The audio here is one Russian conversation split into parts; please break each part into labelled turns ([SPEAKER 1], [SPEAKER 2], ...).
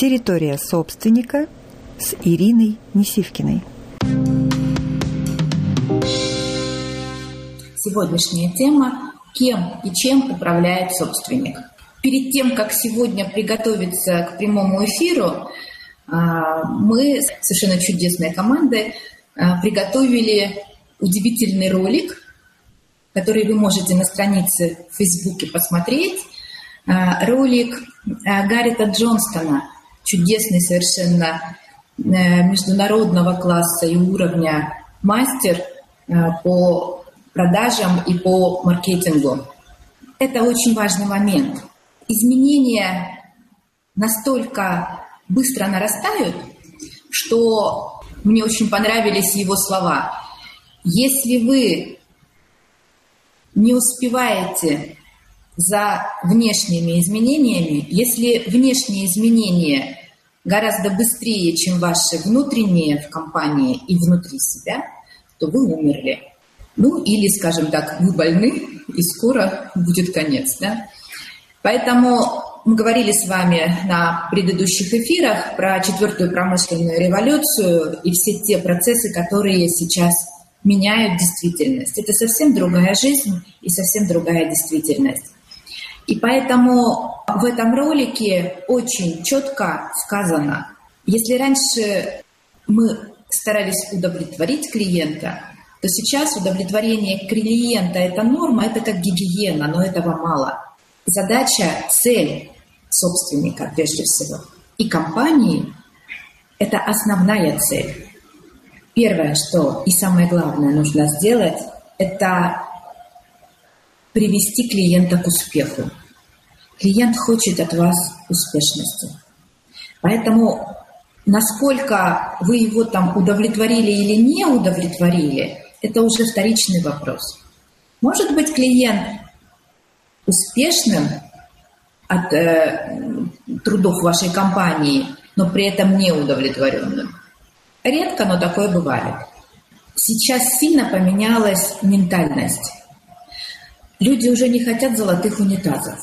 [SPEAKER 1] Территория собственника с Ириной Несивкиной.
[SPEAKER 2] Сегодняшняя тема «Кем и чем управляет собственник?». Перед тем, как сегодня приготовиться к прямому эфиру, а, мы совершенно чудесной командой а, приготовили удивительный ролик, который вы можете на странице в Фейсбуке посмотреть. А, ролик Гаррита Джонстона, чудесный совершенно э, международного класса и уровня мастер по продажам и по маркетингу. Это очень важный момент. Изменения настолько быстро нарастают, что мне очень понравились его слова. Если вы не успеваете за внешними изменениями, если внешние изменения гораздо быстрее, чем ваши внутренние в компании и внутри себя, то вы умерли. Ну, или, скажем так, вы больны, и скоро будет конец. Да? Поэтому мы говорили с вами на предыдущих эфирах про четвертую промышленную революцию и все те процессы, которые сейчас меняют действительность. Это совсем другая жизнь и совсем другая действительность. И поэтому в этом ролике очень четко сказано, если раньше мы старались удовлетворить клиента, то сейчас удовлетворение клиента – это норма, это как гигиена, но этого мало. Задача, цель собственника прежде всего. И компании – это основная цель. Первое, что и самое главное нужно сделать, это привести клиента к успеху. Клиент хочет от вас успешности. Поэтому насколько вы его там удовлетворили или не удовлетворили, это уже вторичный вопрос. Может быть клиент успешным от э, трудов вашей компании, но при этом не удовлетворенным. Редко, но такое бывает. Сейчас сильно поменялась ментальность. Люди уже не хотят золотых унитазов.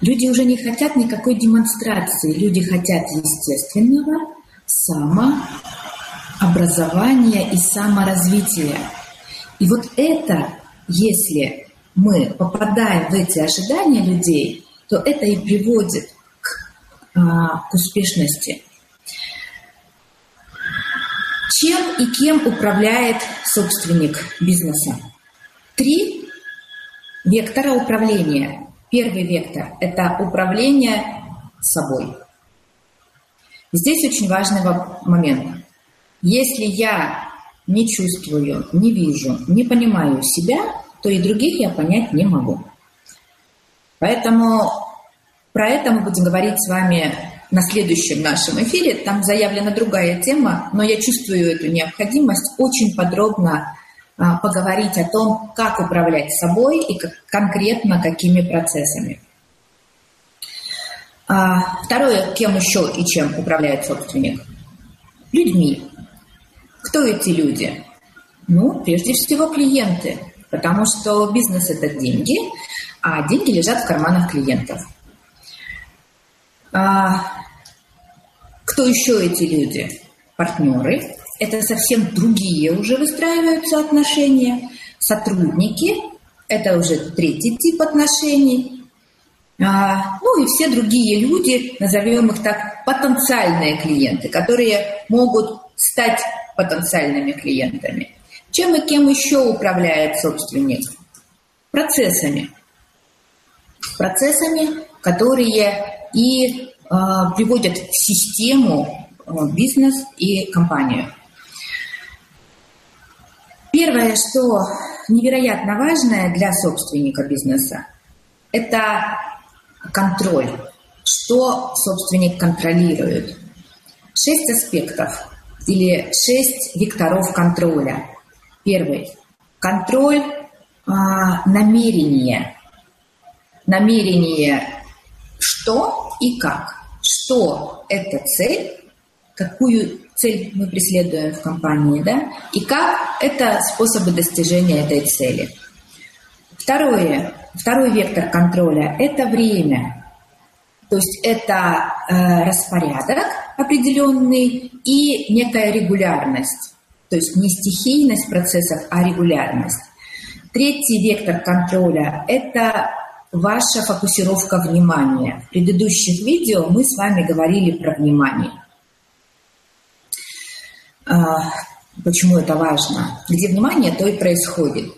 [SPEAKER 2] Люди уже не хотят никакой демонстрации. Люди хотят естественного само образования и саморазвития. И вот это, если мы попадаем в эти ожидания людей, то это и приводит к, а, к успешности. Чем и кем управляет собственник бизнеса? Три вектора управления. Первый вектор – это управление собой. Здесь очень важный момент. Если я не чувствую, не вижу, не понимаю себя, то и других я понять не могу. Поэтому про это мы будем говорить с вами на следующем нашем эфире. Там заявлена другая тема, но я чувствую эту необходимость очень подробно поговорить о том, как управлять собой и конкретно какими процессами. А, второе, кем еще и чем управляет собственник? Людьми. Кто эти люди? Ну, прежде всего, клиенты, потому что бизнес – это деньги, а деньги лежат в карманах клиентов. А, кто еще эти люди? Партнеры. Это совсем другие уже выстраиваются отношения. Сотрудники. Это уже третий тип отношений. А, ну и все другие люди, назовем их так, потенциальные клиенты, которые могут стать потенциальными клиентами. Чем и кем еще управляет собственник? Процессами. Процессами, которые и э, приводят в систему э, бизнес и компанию. Первое, что невероятно важное для собственника бизнеса, это контроль. Что собственник контролирует? Шесть аспектов или шесть векторов контроля. Первый – контроль а, намерения. Намерение что и как. Что – это цель, какую цель мы преследуем в компании, да, и как это способы достижения этой цели. Второе, второй вектор контроля – это время. То есть это э, распорядок определенный и некая регулярность. То есть не стихийность процессов, а регулярность. Третий вектор контроля – это ваша фокусировка внимания. В предыдущих видео мы с вами говорили про внимание. А, почему это важно? Где внимание, то и происходит.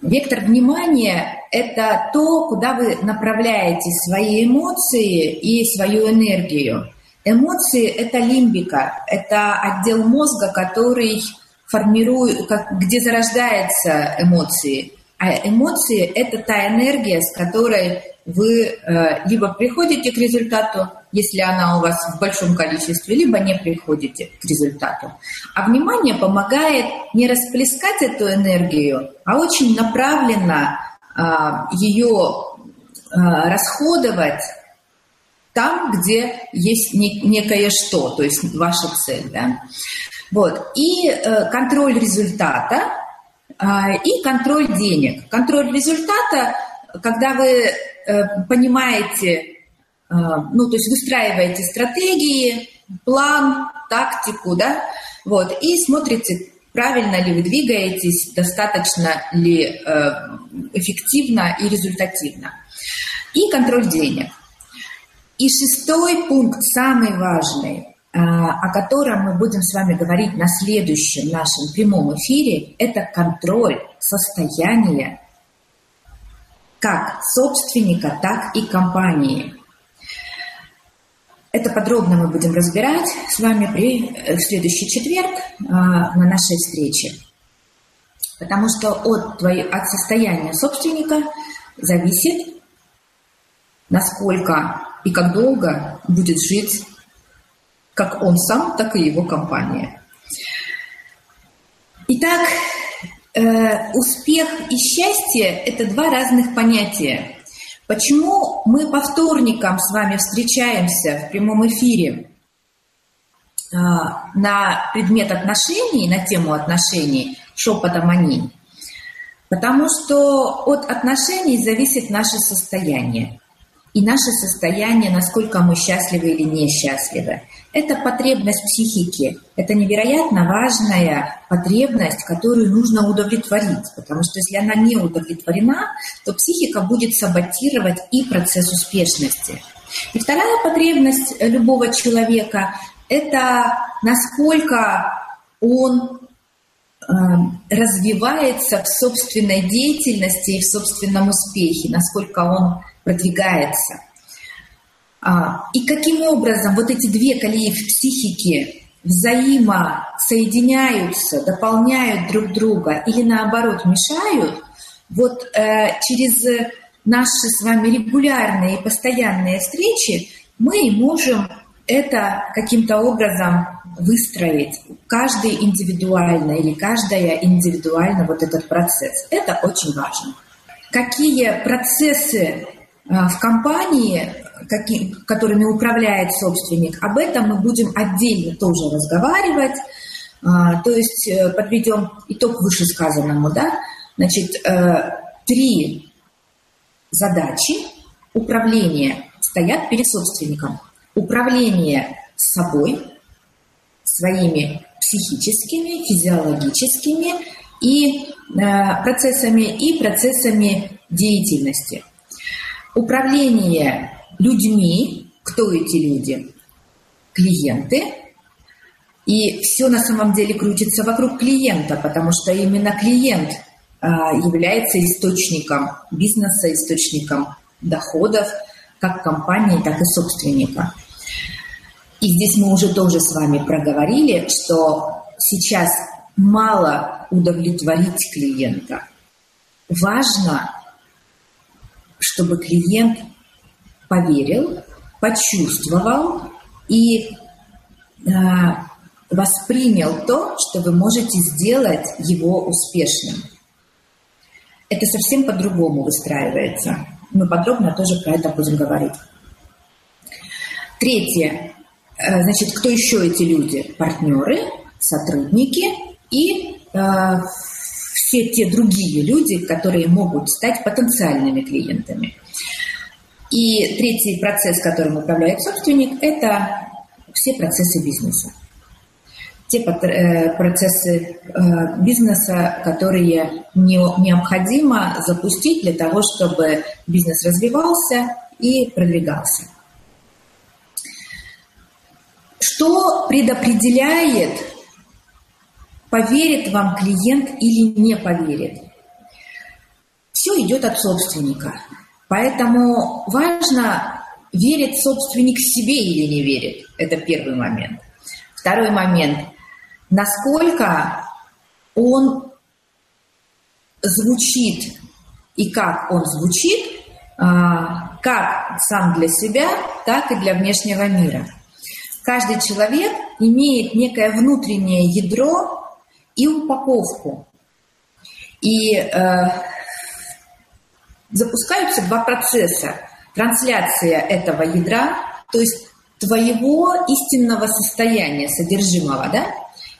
[SPEAKER 2] Вектор внимания – это то, куда вы направляете свои эмоции и свою энергию. Эмоции – это лимбика, это отдел мозга, который формирует, где зарождаются эмоции. А эмоции – это та энергия, с которой вы э, либо приходите к результату, если она у вас в большом количестве, либо не приходите к результату. А внимание помогает не расплескать эту энергию, а очень направленно э, ее э, расходовать там, где есть не, некое что, то есть ваша цель. Да? Вот. И э, контроль результата э, и контроль денег. Контроль результата, когда вы э, понимаете, ну, то есть выстраиваете стратегии, план, тактику, да, вот, и смотрите, правильно ли вы двигаетесь, достаточно ли э, эффективно и результативно. И контроль денег. И шестой пункт, самый важный, а, о котором мы будем с вами говорить на следующем нашем прямом эфире, это контроль состояния как собственника, так и компании. Это подробно мы будем разбирать с вами при, э, в следующий четверг а, на нашей встрече. Потому что от, твоей, от состояния собственника зависит, насколько и как долго будет жить как он сам, так и его компания. Итак, э, успех и счастье – это два разных понятия. Почему мы по вторникам с вами встречаемся в прямом эфире э, на предмет отношений, на тему отношений, шепотом они? Потому что от отношений зависит наше состояние и наше состояние, насколько мы счастливы или несчастливы. Это потребность психики. Это невероятно важная потребность, которую нужно удовлетворить, потому что если она не удовлетворена, то психика будет саботировать и процесс успешности. И вторая потребность любого человека – это насколько он э, развивается в собственной деятельности и в собственном успехе, насколько он продвигается. А, и каким образом вот эти две колеи в психике взаимосоединяются, дополняют друг друга или наоборот мешают, вот э, через наши с вами регулярные и постоянные встречи мы можем это каким-то образом выстроить, каждый индивидуально или каждая индивидуально вот этот процесс. Это очень важно. Какие процессы в компании, которыми управляет собственник, об этом мы будем отдельно тоже разговаривать. А, то есть э, подведем итог вышесказанному. Да? Значит, э, три задачи управления стоят перед собственником. Управление собой, своими психическими, физиологическими и э, процессами и процессами деятельности – управление людьми, кто эти люди? Клиенты. И все на самом деле крутится вокруг клиента, потому что именно клиент а, является источником бизнеса, источником доходов как компании, так и собственника. И здесь мы уже тоже с вами проговорили, что сейчас мало удовлетворить клиента. Важно чтобы клиент поверил, почувствовал и э, воспринял то, что вы можете сделать его успешным. Это совсем по-другому выстраивается. Мы подробно тоже про это будем говорить. Третье. Э, значит, кто еще эти люди? Партнеры, сотрудники и э, все те другие люди, которые могут стать потенциальными клиентами. И третий процесс, которым управляет собственник, это все процессы бизнеса. Те э, процессы э, бизнеса, которые необходимо запустить для того, чтобы бизнес развивался и продвигался. Что предопределяет, поверит вам клиент или не поверит? Все идет от собственника. Поэтому важно, верит собственник себе или не верит. Это первый момент. Второй момент. Насколько он звучит и как он звучит, а, как сам для себя, так и для внешнего мира. Каждый человек имеет некое внутреннее ядро и упаковку. И э, запускаются два процесса. Трансляция этого ядра, то есть твоего истинного состояния, содержимого, да,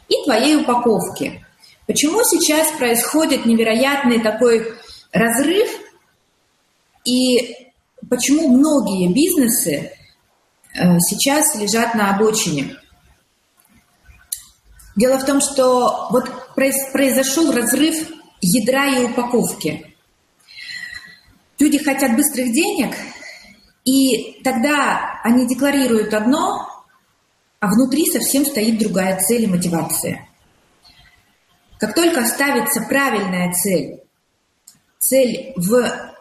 [SPEAKER 2] и твоей упаковки. Почему сейчас происходит невероятный такой разрыв, и почему многие бизнесы э, сейчас лежат на обочине? Дело в том, что вот произошел разрыв ядра и упаковки. Люди хотят быстрых денег, и тогда они декларируют одно, а внутри совсем стоит другая цель и мотивация. Как только ставится правильная цель, цель в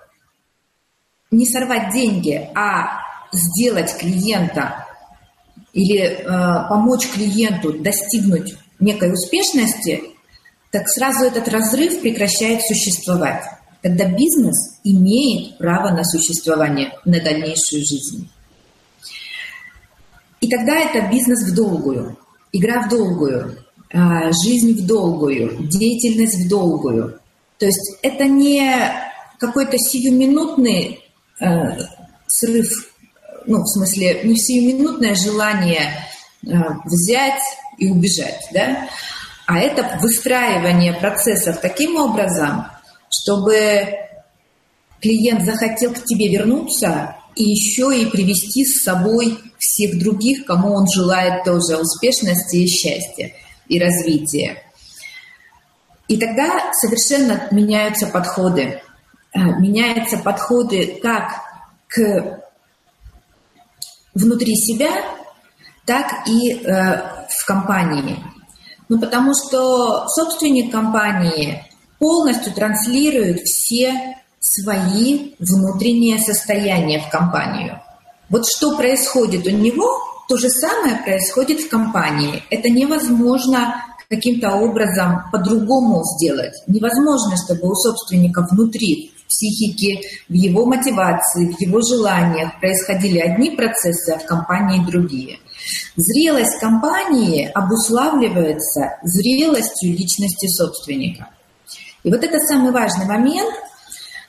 [SPEAKER 2] не сорвать деньги, а сделать клиента или э, помочь клиенту достигнуть некой успешности, так сразу этот разрыв прекращает существовать когда бизнес имеет право на существование, на дальнейшую жизнь. И тогда это бизнес в долгую, игра в долгую, а, жизнь в долгую, деятельность в долгую. То есть это не какой-то сиюминутный э, срыв, ну, в смысле, не сиюминутное желание взять и убежать, да, а это выстраивание процессов таким образом, чтобы клиент захотел к тебе вернуться и еще и привести с собой всех других, кому он желает тоже успешности и счастья и развития. И тогда совершенно меняются подходы. А, меняются подходы как к внутри себя, так и э, в компании. Ну, потому что собственник компании полностью транслирует все свои внутренние состояния в компанию. Вот что происходит у него, то же самое происходит в компании. Это невозможно каким-то образом по-другому сделать. Невозможно, чтобы у собственника внутри, в психике, в его мотивации, в его желаниях происходили одни процессы, а в компании другие. Зрелость компании обуславливается зрелостью личности собственника – и вот это самый важный момент,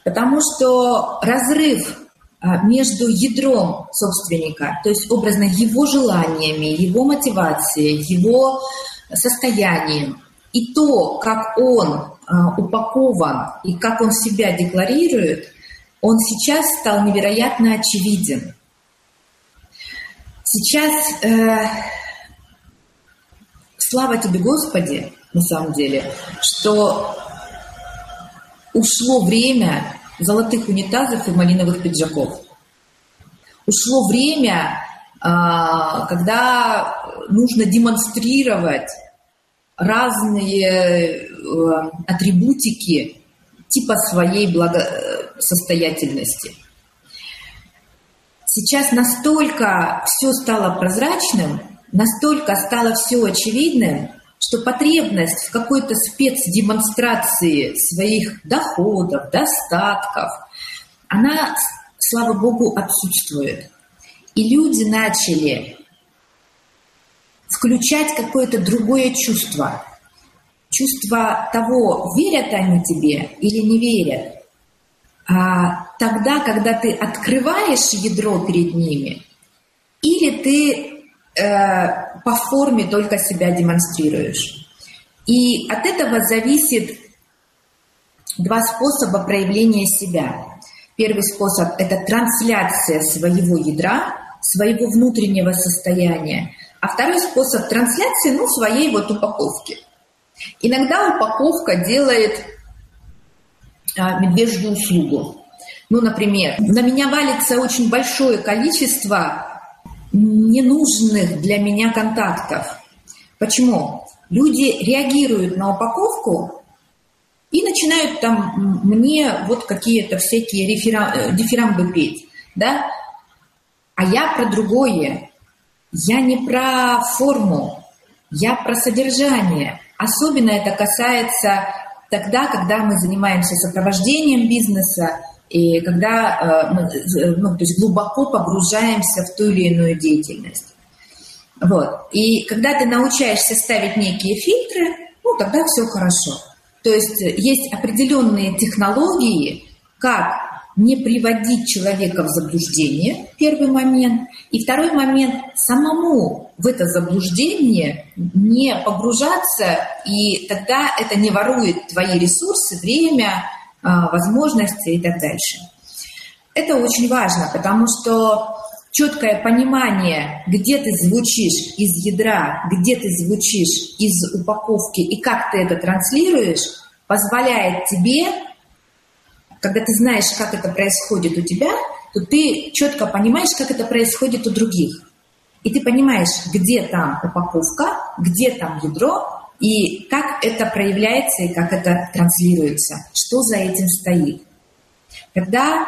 [SPEAKER 2] потому что разрыв а, между ядром собственника, то есть образно его желаниями, его мотивацией, его состоянием, и то, как он а, упакован и как он себя декларирует, он сейчас стал невероятно очевиден. Сейчас, э, слава тебе, Господи, на самом деле, что ушло время золотых унитазов и малиновых пиджаков. Ушло время, а, когда нужно демонстрировать разные э, атрибутики типа своей благосостоятельности. Сейчас настолько все стало прозрачным, настолько стало все очевидным, что потребность в какой-то спецдемонстрации своих доходов, достатков, она, слава богу, отсутствует. И люди начали включать какое-то другое чувство. Чувство того, верят они тебе или не верят. А тогда, когда ты открываешь ядро перед ними, или ты Э, по форме только себя демонстрируешь. И от этого зависит два способа проявления себя. Первый способ – это трансляция своего ядра, своего внутреннего состояния. А второй способ трансляции, ну, своей вот упаковки. Иногда упаковка делает медвежью услугу. Ну, например, на меня валится очень большое количество ненужных для меня контактов. Почему? Люди реагируют на упаковку и начинают там мне вот какие-то всякие рефера... Э, дифирамбы петь, да? А я про другое. Я не про форму, я про содержание. Особенно это касается тогда, когда мы занимаемся сопровождением бизнеса, и когда э, мы э, ну, то есть глубоко погружаемся в ту или иную деятельность. Вот. И когда ты научаешься ставить некие фильтры, ну, тогда все хорошо. То есть есть определенные технологии, как не приводить человека в заблуждение, первый момент. И второй момент, самому в это заблуждение не погружаться, и тогда это не ворует твои ресурсы, время, а, возможности и так дальше. Это очень важно, потому что четкое понимание, где ты звучишь из ядра, где ты звучишь из упаковки и как ты это транслируешь, позволяет тебе, когда ты знаешь, как это происходит у тебя, то ты четко понимаешь, как это происходит у других. И ты понимаешь, где там упаковка, где там ядро, и как это проявляется и как это транслируется, что за этим стоит. Тогда,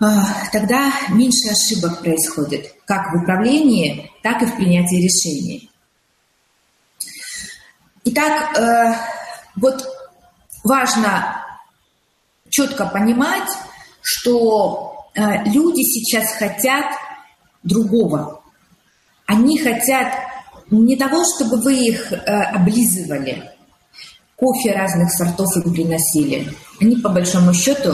[SPEAKER 2] а, тогда меньше ошибок происходит, как в управлении, так и в принятии решений. Итак, э, вот важно четко понимать, что э, люди сейчас хотят другого. Они хотят не того, чтобы вы их э, облизывали, кофе разных сортов им приносили. Они, по большому счету,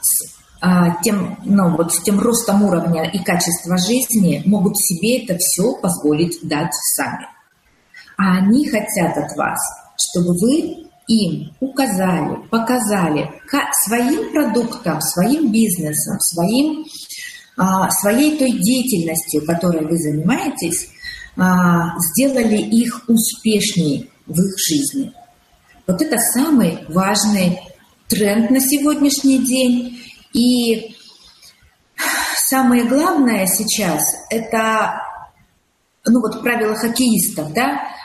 [SPEAKER 2] с а, тем, ну, вот с тем ростом уровня и качества жизни могут себе это все позволить дать сами. А они хотят от вас, чтобы вы им указали, показали своим продуктом, своим бизнесом, своим, а, своей той деятельностью, которой вы занимаетесь, а, сделали их успешнее в их жизни. Вот это самый важный тренд на сегодняшний день. И самое главное сейчас – это, ну вот правило хоккеистов, да,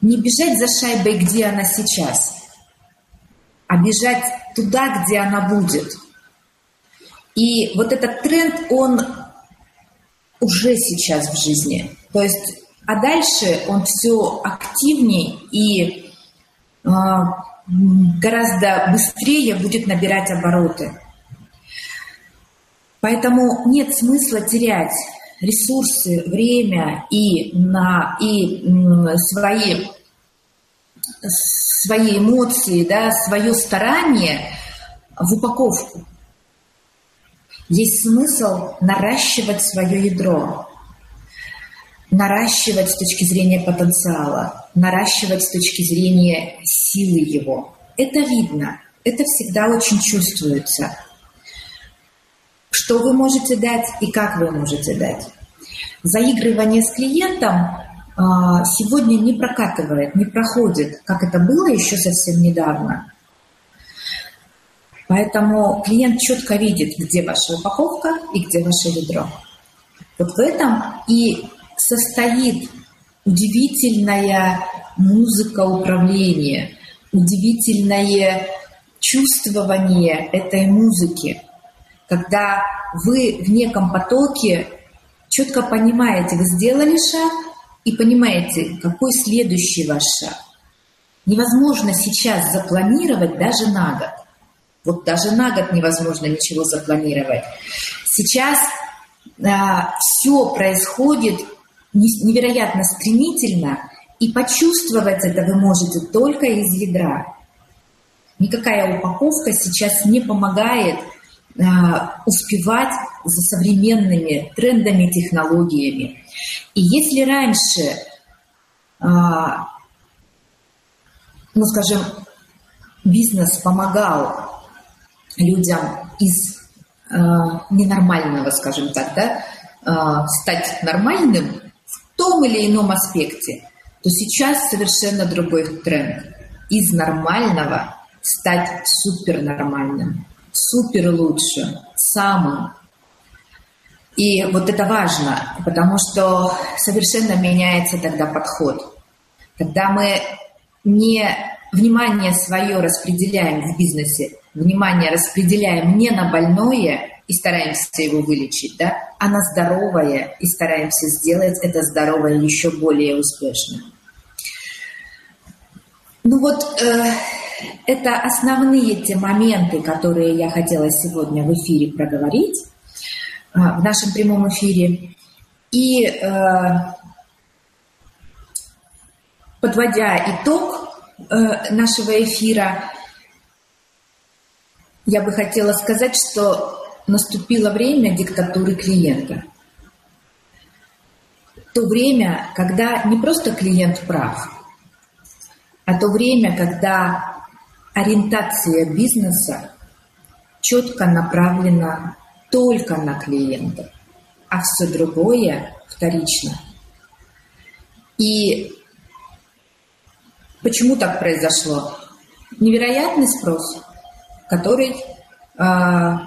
[SPEAKER 2] не бежать за шайбой, где она сейчас, а бежать туда, где она будет. И вот этот тренд, он уже сейчас в жизни. То есть, а дальше он все активнее и э, гораздо быстрее будет набирать обороты. Поэтому нет смысла терять ресурсы, время и, на, и свои, свои эмоции, да, свое старание в упаковку. Есть смысл наращивать свое ядро, наращивать с точки зрения потенциала, наращивать с точки зрения силы его. Это видно, это всегда очень чувствуется. Что вы можете дать и как вы можете дать. Заигрывание с клиентом а, сегодня не прокатывает, не проходит, как это было еще совсем недавно. Поэтому клиент четко видит, где ваша упаковка и где ваше ведро. Вот в этом и состоит удивительная музыка управления, удивительное чувствование этой музыки, когда вы в неком потоке четко понимаете, вы сделали шаг и понимаете, какой следующий ваш шаг. Невозможно сейчас запланировать даже на год. Вот даже на год невозможно ничего запланировать. Сейчас а, все происходит невероятно стремительно, и почувствовать это вы можете только из ядра. Никакая упаковка сейчас не помогает успевать за современными трендами, технологиями. И если раньше, а, ну скажем, бизнес помогал людям из э, ненормального, скажем так, да, э, стать нормальным в том или ином аспекте, то сейчас совершенно другой тренд. Из нормального стать супернормальным, супер лучшим, самым. И вот это важно, потому что совершенно меняется тогда подход. Когда мы не внимание свое распределяем в бизнесе, внимание распределяем не на больное и стараемся его вылечить, да, а на здоровое и стараемся сделать это здоровое еще более успешным. Ну вот э, это основные те моменты, которые я хотела сегодня в эфире проговорить, э, в нашем прямом эфире. И э, подводя итог э, нашего эфира, я бы хотела сказать, что наступило время диктатуры клиента. То время, когда не просто клиент прав, а то время, когда ориентация бизнеса четко направлена только на клиента, а все другое вторично. И почему так произошло? Невероятный спрос, который а,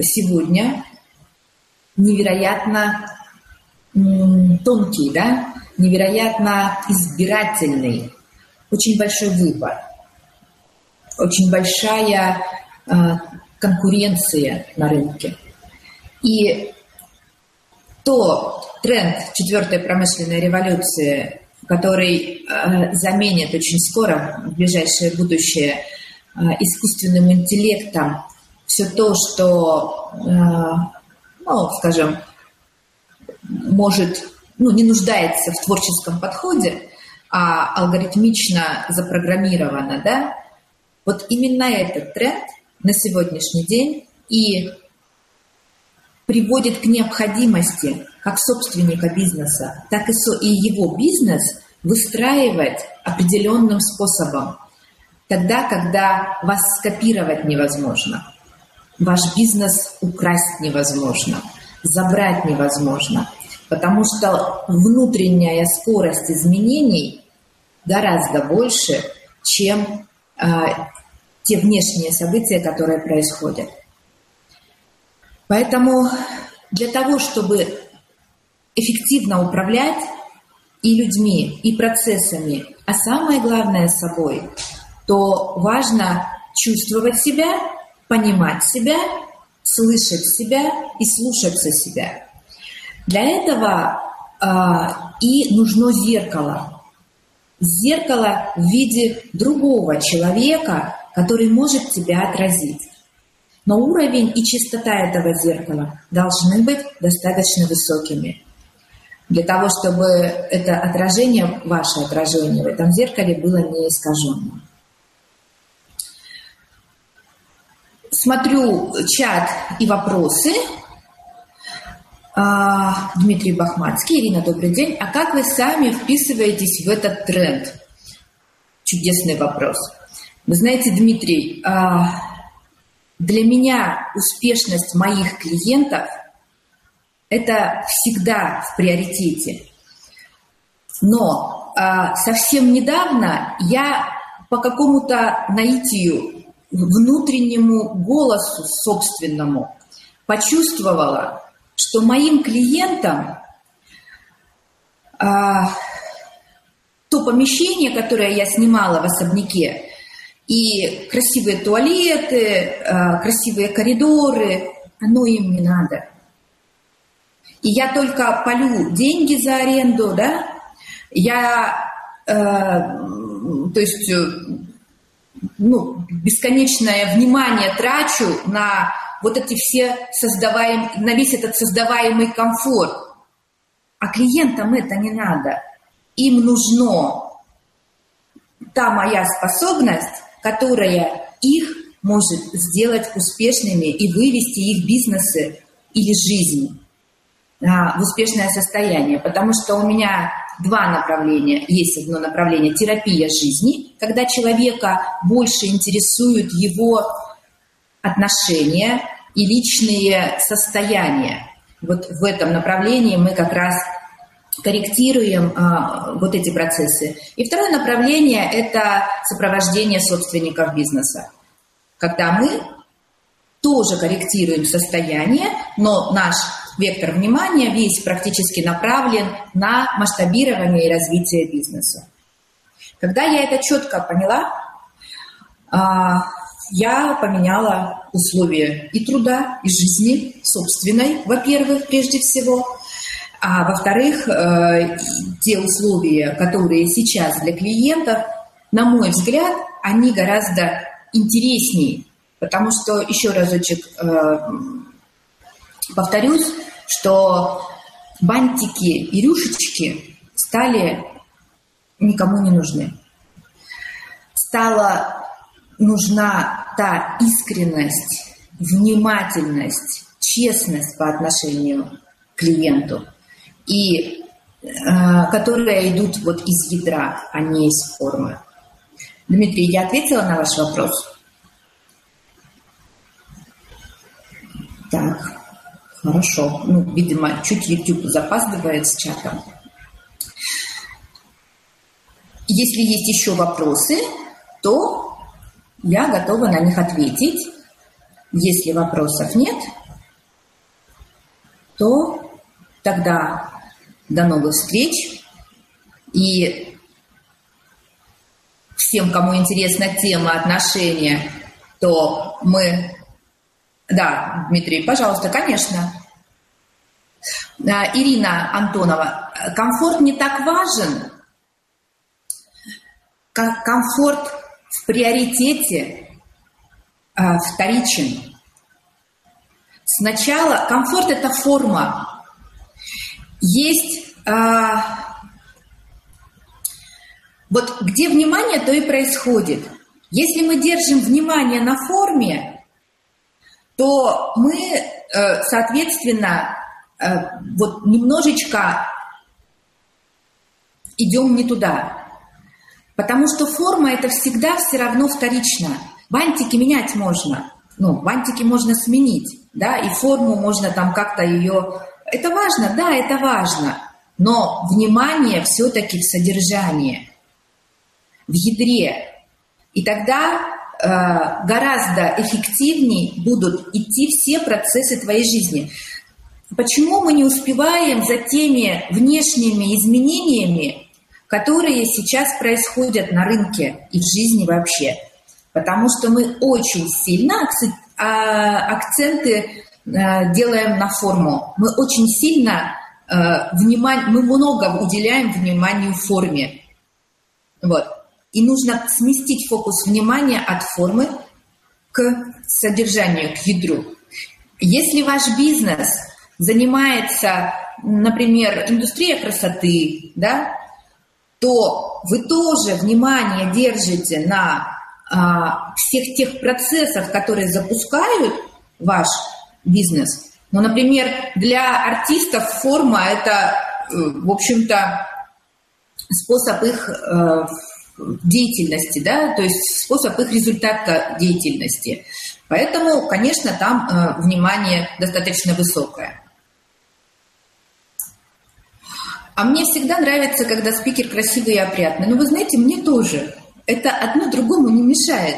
[SPEAKER 2] сегодня невероятно тонкий, да, невероятно избирательный очень большой выбор, очень большая э, конкуренция на рынке. И то тренд четвертой промышленной революции, который э, заменит очень скоро, в ближайшее будущее, э, искусственным интеллектом все то, что, ну, скажем, может, ну, не нуждается в творческом подходе, а алгоритмично запрограммировано, да, вот именно этот тренд на сегодняшний день и приводит к необходимости как собственника бизнеса, так и, со, и его бизнес выстраивать определенным способом. Тогда, когда вас скопировать невозможно, ваш бизнес украсть невозможно, забрать невозможно, потому что внутренняя скорость изменений гораздо больше, чем те внешние события, которые происходят. Поэтому для того, чтобы эффективно управлять и людьми, и процессами, а самое главное собой, то важно чувствовать себя, понимать себя, слышать себя и слушаться себя. Для этого э, и нужно зеркало, Зеркало в виде другого человека, который может тебя отразить. Но уровень и чистота этого зеркала должны быть достаточно высокими. Для того, чтобы это отражение, ваше отражение в этом зеркале было не искаженным. Смотрю чат и вопросы. А, Дмитрий Бахматский, Ирина, добрый день. А как вы сами вписываетесь в этот тренд? Чудесный вопрос. Вы знаете, Дмитрий, а, для меня успешность моих клиентов – это всегда в приоритете. Но а, совсем недавно я по какому-то наитию, внутреннему голосу собственному почувствовала, что моим клиентам а, то помещение, которое я снимала в особняке, и красивые туалеты, а, красивые коридоры, оно им не надо. И я только полю деньги за аренду, да, я, э, то есть, э, ну, бесконечное внимание трачу на вот эти все создаваем, на весь этот создаваемый комфорт. А клиентам это не надо. Им нужно та моя способность, которая их может сделать успешными и вывести их бизнесы или жизнь а, в успешное состояние. Потому что у меня два направления. Есть одно направление – терапия жизни, когда человека больше интересует его отношения и личные состояния. Вот в этом направлении мы как раз корректируем а, вот эти процессы. И второе направление – это сопровождение собственников бизнеса. Когда мы тоже корректируем состояние, но наш вектор внимания весь практически направлен на масштабирование и развитие бизнеса. Когда я это четко поняла, а, я поменяла условия и труда, и жизни собственной, во-первых, прежде всего, а во-вторых, э, те условия, которые сейчас для клиентов, на мой взгляд, они гораздо интереснее, потому что, еще разочек э, повторюсь, что бантики и рюшечки стали никому не нужны. Стала нужна та искренность, внимательность, честность по отношению к клиенту, и э, которые идут вот из ядра, а не из формы. Дмитрий, я ответила на ваш вопрос? Так, хорошо. Ну, видимо, чуть YouTube запаздывает с чатом. Если есть еще вопросы, то я готова на них ответить. Если вопросов нет, то тогда до новых встреч. И всем, кому интересна тема отношения, то мы... Да, Дмитрий, пожалуйста, конечно. Ирина Антонова, комфорт не так важен. Комфорт приоритете а, вторичен. Сначала комфорт – это форма. Есть а, вот где внимание, то и происходит. Если мы держим внимание на форме, то мы, э, соответственно, э, вот немножечко идем не туда. Потому что форма это всегда все равно вторично. Бантики менять можно. Ну, бантики можно сменить, да, и форму можно там как-то ее... Это важно, да, это важно. Но внимание все-таки в содержании, в ядре. И тогда э, гораздо эффективнее будут идти все процессы твоей жизни. Почему мы не успеваем за теми внешними изменениями, которые сейчас происходят на рынке и в жизни вообще? Потому что мы очень сильно а, акценты э, делаем на форму. Мы очень сильно Э, внимание, мы много уделяем вниманию форме. Вот. И нужно сместить фокус внимания от формы к содержанию, к ядру. Если ваш бизнес занимается, например, индустрией красоты, да, то вы тоже внимание держите на а, всех тех процессах, которые запускают ваш бизнес – ну, например, для артистов форма – это, э, в общем-то, способ их э, деятельности, да, то есть способ их результата деятельности. Поэтому, конечно, там э, внимание достаточно высокое. А мне всегда нравится, когда спикер красивый и опрятный. Но вы знаете, мне тоже. Это одно другому не мешает.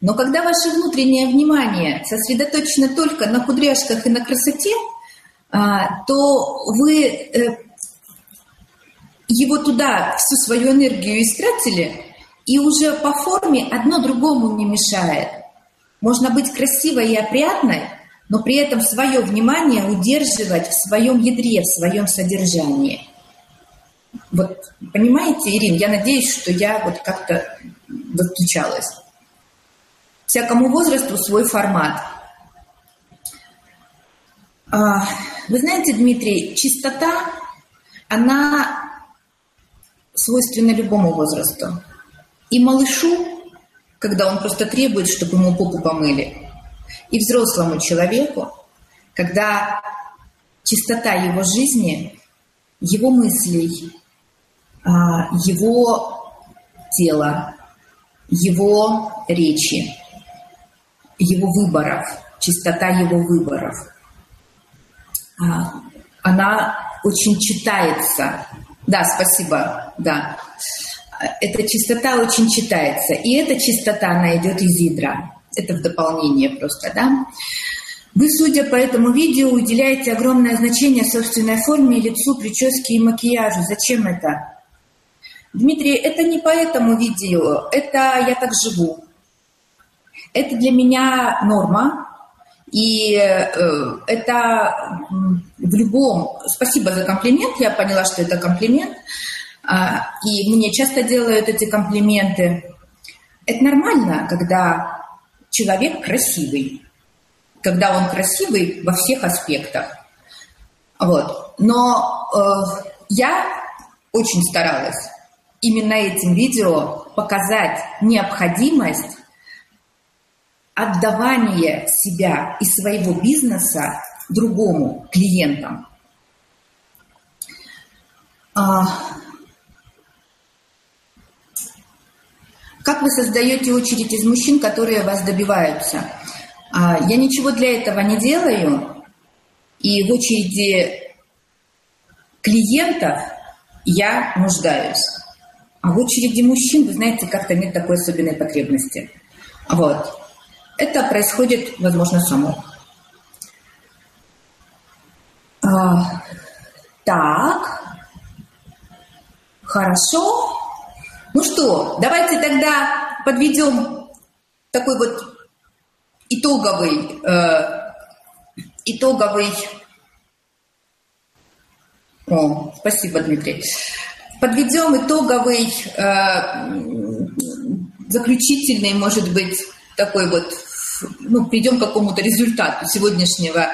[SPEAKER 2] Но когда ваше внутреннее внимание сосредоточено только на кудряшках и на красоте, а, то вы э, его туда, всю свою энергию истратили, и уже по форме одно другому не мешает. Можно быть красивой и опрятной, но при этом свое внимание удерживать в своем ядре, в своем содержании. Вот понимаете, Ирин, я надеюсь, что я вот как-то достучалась всякому возрасту свой формат. А, вы знаете, Дмитрий, чистота, она свойственна любому возрасту. И малышу, когда он просто требует, чтобы ему попу помыли, и взрослому человеку, когда чистота его жизни, его мыслей, а, его тела, его речи, его выборов, чистота его выборов. А, она очень читается. Да, спасибо, да. Эта чистота очень читается. И эта чистота, она идет из ядра. Это в дополнение просто, да. Вы, судя по этому видео, уделяете огромное значение собственной форме, лицу, прическе и макияжу. Зачем это? Дмитрий, это не по этому видео, это я так живу. Это для меня норма, и э, это в любом... Спасибо за комплимент, я поняла, что это комплимент. А, и мне часто делают эти комплименты. Это нормально, когда человек красивый когда он красивый во всех аспектах. Вот. Но э, я очень старалась именно этим видео показать необходимость отдавания себя и своего бизнеса другому клиентам. А, как вы создаете очередь из мужчин, которые вас добиваются? А, я ничего для этого не делаю, и в очереди клиентов я нуждаюсь. А в очереди мужчин, вы знаете, как-то нет такой особенной потребности. Вот. Это происходит, возможно, само. А, так. Хорошо. Ну что, давайте тогда подведем такой вот итоговый, э, итоговый, о, спасибо, Дмитрий, подведем итоговый, э, заключительный, может быть, такой вот, ну, придем к какому-то результату сегодняшнего,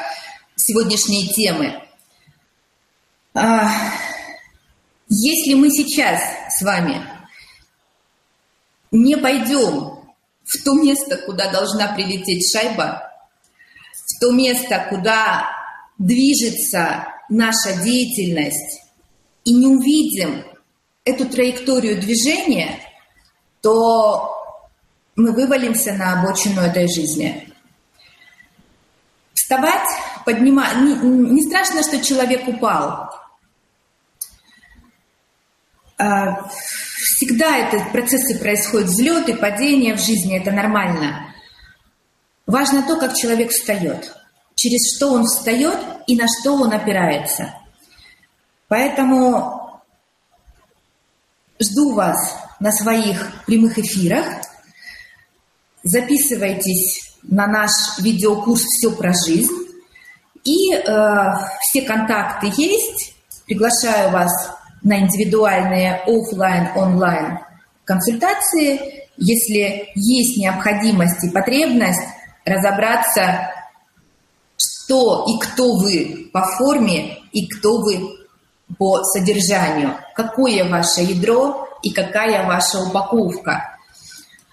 [SPEAKER 2] сегодняшней темы. А, если мы сейчас с вами не пойдем в то место, куда должна прилететь шайба, в то место, куда движется наша деятельность, и не увидим эту траекторию движения, то мы вывалимся на обочину этой жизни. Вставать, поднимать... Не, не страшно, что человек упал. Всегда это процессы происходят, взлеты, падения в жизни, это нормально. Важно то, как человек встает, через что он встает и на что он опирается. Поэтому жду вас на своих прямых эфирах. Записывайтесь на наш видеокурс «Все про жизнь». И э, все контакты есть. Приглашаю вас на индивидуальные офлайн, онлайн консультации, если есть необходимость и потребность разобраться, что и кто вы по форме и кто вы по содержанию, какое ваше ядро и какая ваша упаковка.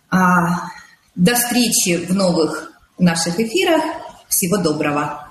[SPEAKER 2] А, до встречи в новых наших эфирах. Всего доброго.